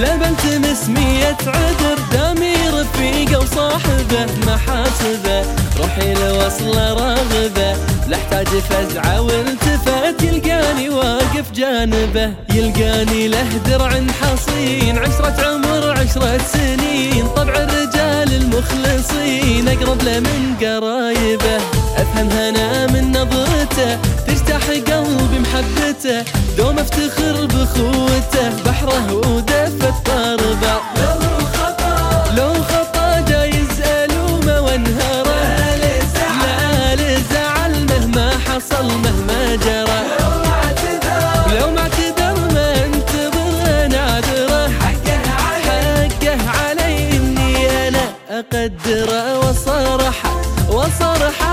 لا بلتمس مية عذر دامي رفيقه وصاحبه محاسبة. روحي لوصله راغبة لا أحتاج فزعة والتفت يلقاني واقف جانبه. يلقاني له درع حصين عشرة عمر عشرة سنين. طبع الرجال المخلصين أقرب له من قرايبه. أفهم هنا من نظرته تجتاح قلبي محبته دوم افتخر بخوته. بحره ودفة طربة. لو خطأ لو خطأ مهما حصل مهما جرى. لو ما اعتذر ما انتظر حقه علي إني أنا أقدره. وصرحه وصرحه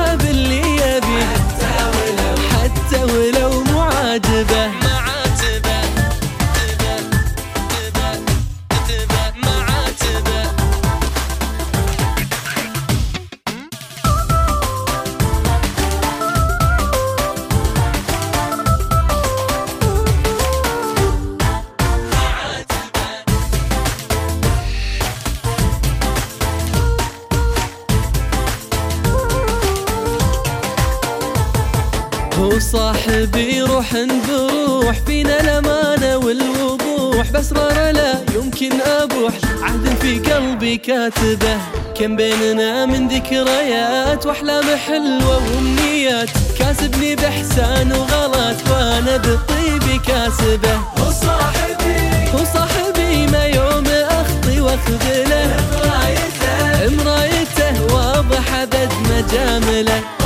هو صاحبي روح بروح فينا الأمانة والوضوح بأسرار لا يمكن أبوح. عهد في قلبي كاتبه كم بيننا من ذكريات وأحلام حلوة وأمنيات. كاسبني بإحسان وغلط وأنا بالطيب كاسبه. هو صاحبي هو صاحبي ما يوم أخطي وأخذله. رايته مرايته واضحة بد مجامله.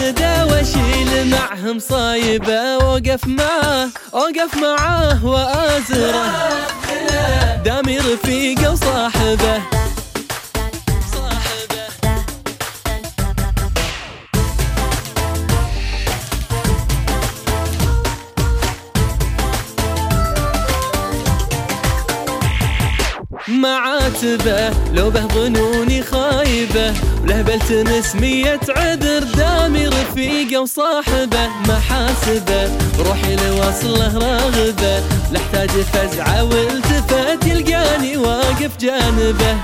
واسانده واشيل معهم صايبه واوقف معاه اوقف معاه وأزره. دامي رفيقه وصاحبه معاتبه لو به ظنوني خايبه. وله بلتمس مية عذر دامي رفيقة وصاحبة محاسبة. روحي لوصله راغبة لا احتاج فزعة والتفت يلقاني واقف جانبه.